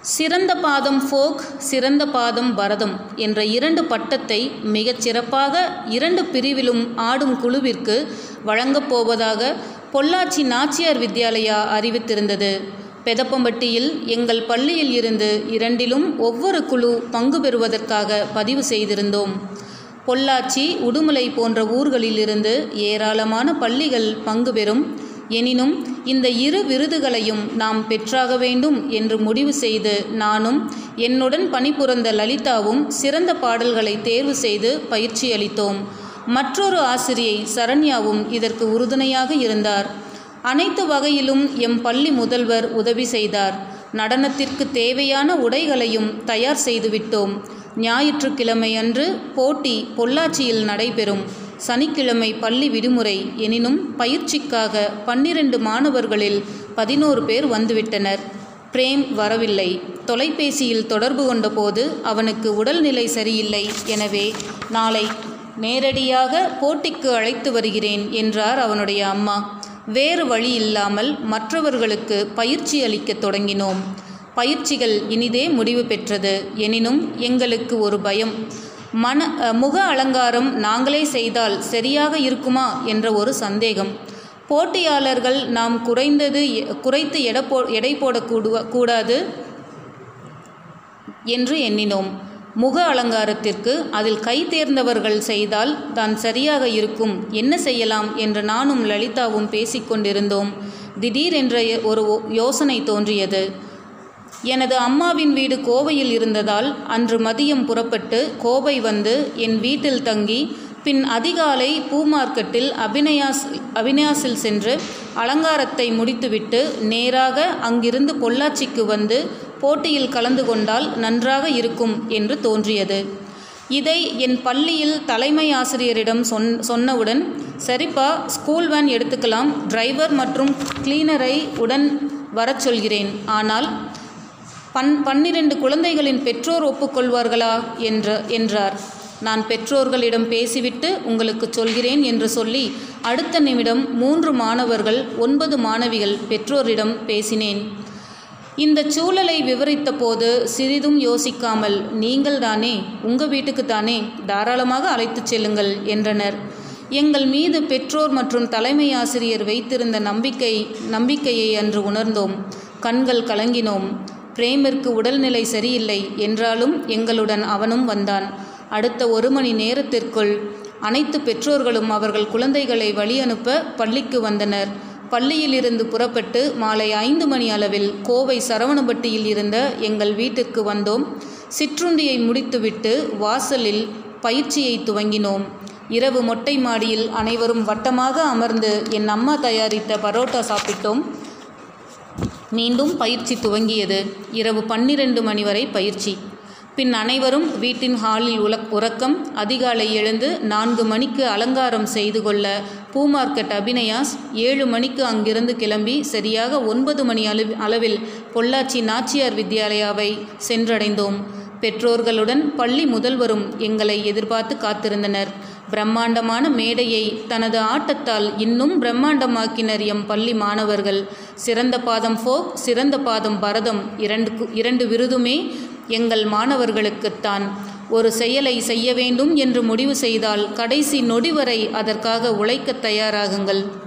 சிறந்த பாதம் ஃபோக் சிறந்த பாதம் பரதம் என்ற இரண்டு பட்டத்தை மிகச் சிறப்பாக இரண்டு பிரிவிலும் ஆடும் குழுவிற்கு வழங்கப் போவதாக பொள்ளாச்சி நாச்சியார் வித்யாலயா அறிவித்திருந்தது. பெதப்பம்பட்டியில் எங்கள் பள்ளியில் இருந்து இரண்டிலும் ஒவ்வொரு குழு பங்கு பெறுவதற்காக பதிவு செய்திருந்தோம். பொள்ளாச்சி உடுமலை போன்ற ஊர்களிலிருந்து ஏராளமான பள்ளிகள் பங்கு பெறும். எனினும் இந்த இரு விருதுகளையும் நாம் பெற்றாக வேண்டும் என்று முடிவு செய்து நானும் என்னுடன் பணிபுரந்த லலிதாவும் சிறந்த பாடல்களை தேர்வு செய்து பயிற்சி அளித்தோம். மற்றொரு ஆசிரியை சரண்யாவும் இதற்கு உறுதுணையாக இருந்தார். அனைத்து வகையிலும் எம் பள்ளி முதல்வர் உதவி செய்தார். நடனத்திற்கு தேவையான உடைகளையும் தயார் செய்துவிட்டோம் ஞாயிற்றுக்கிழமை அன்று போட்டி பொள்ளாச்சியில் நடைபெறும். சனிக்கிழமை பள்ளி விடுமுறை. எனினும் பயிற்சிக்காக பன்னிரண்டு மாணவர்களில் பதினோரு பேர் வந்துவிட்டனர். பிரேம் வரவில்லை. தொலைபேசியில் தொடர்பு கொண்டபோது அவனுக்கு உடல்நிலை சரியில்லை. எனவே நாளை நேரடியாக போட்டிக்கு அழைத்து வருகிறேன் என்றார் அவனுடைய அம்மா. வேறு வழி இல்லாமல் மற்றவர்களுக்கு பயிற்சி அளிக்கத் தொடங்கினோம். பயிற்சிகள் இனிதே முடிவு பெற்றது. எனினும் எங்களுக்கு ஒரு பயம். மன முக அலங்காரம் நாங்களே செய்தால் சரியாக இருக்குமா என்ற ஒரு சந்தேகம். போட்டியாளர்கள் நாம் குறைந்தது குறைத்து எடை போ எடை போடக்கூடு கூடாது என்று எண்ணினோம். முக அலங்காரத்திற்கு அதில் கை தேர்ந்தவர்கள் செய்தால் தான் சரியாக இருக்கும். என்ன செய்யலாம் என்று நானும் லலிதாவும் பேசிக்கொண்டிருந்தோம். திடீரென்ற ஒரு யோசனை தோன்றியது. எனது அம்மாவின் வீடு கோவையில் இருந்ததால் அன்று மதியம் புறப்பட்டு கோவை வந்து என் வீட்டில் தங்கி பின் அதிகாலை பூ மார்க்கெட்டில் அபிநயாஸ் அபிநயாசில் சென்று அலங்காரத்தை முடித்துவிட்டு நேராக அங்கிருந்து பொள்ளாச்சிக்கு வந்து போட்டியில் கலந்து கொண்டால் நன்றாக இருக்கும் என்று தோன்றியது. இதை என் பள்ளியில் தலைமை ஆசிரியரிடம் சொன் சொன்னவுடன் சரிப்பா ஸ்கூல் வேன் எடுத்துக்கலாம் டிரைவர் மற்றும் கிளீனரை உடன் வரச் சொல்கிறேன். ஆனால் பன் பன்னிரண்டு குழந்தைகளின் பெற்றோர் ஒப்புக்கொள்வார்களா? என்ற என்றார். நான் பெற்றோர்களிடம் பேசிவிட்டு உங்களுக்கு சொல்கிறேன் என்று சொல்லி அடுத்த நிமிடம் மூன்று மாணவர்கள் ஒன்பது மாணவிகள் பெற்றோரிடம் பேசினேன். இந்த சூழலை விவரித்த போது சிறிதும் யோசிக்காமல் நீங்கள் தானே உங்கள் வீட்டுக்கு தானே தாராளமாக அழைத்துச் செல்லுங்கள் என்றனர். எங்கள் மீது பெற்றோர் மற்றும் தலைமை ஆசிரியர் வைத்திருந்த நம்பிக்கை நம்பிக்கையை அன்று உணர்ந்தோம். கண்கள் கலங்கினோம். பிரேமிற்கு உடல்நிலை சரியில்லை என்றாலும் எங்களுடன் அவனும் வந்தான். அடுத்த ஒரு மணி நேரத்திற்குள் அனைத்து பெற்றோர்களும் அவர்கள் குழந்தைகளை வழி அனுப்ப பள்ளிக்கு வந்தனர். பள்ளியிலிருந்து புறப்பட்டு மாலை ஐந்து மணி அளவில் கோவை சரவணபட்டியில் இருந்த எங்கள் வீட்டுக்கு வந்தோம். சிற்றுண்டியை முடித்துவிட்டு வாசலில் பயிற்சியை துவங்கினோம். இரவு மொட்டை மாடியில் அனைவரும் வட்டமாக அமர்ந்து என் அம்மா தயாரித்த பரோட்டா சாப்பிட்டோம். மீண்டும் பயிற்சி துவங்கியது. இரவு பன்னிரண்டு மணி வரை பயிற்சி. பின் அனைவரும் வீட்டின் ஹாலில் உல உறக்கம் அதிகாலை எழுந்து நான்கு மணிக்கு அலங்காரம் செய்து கொள்ள பூ மார்க்கெட் அபிநயாஸ் ஏழு மணிக்கு அங்கிருந்து கிளம்பி சரியாக ஒன்பது மணி அளவு அளவில் பொள்ளாச்சி நாச்சியார் வித்யாலயாவை சென்றடைந்தோம். பெற்றோர்களுடன் பள்ளி முதல்வரும் எங்களை எதிர்பார்த்து காத்திருந்தனர். பிரம்மாண்டமான மேடையை தனது ஆட்டத்தால் இன்னும் பிரம்மாண்டமாக்கினர் எம் பள்ளி மாணவர்கள். சிறந்த பாதம் ஃபோக் சிறந்த பாதம் பரதம் இரண்டு இரண்டு விருதுமே எங்கள் மாணவர்களுக்குத்தான். ஒரு செயலை செய்ய வேண்டும் என்று முடிவு செய்தால் கடைசி நொடி வரை அதற்காக உழைக்கத் தயாராகுங்கள்.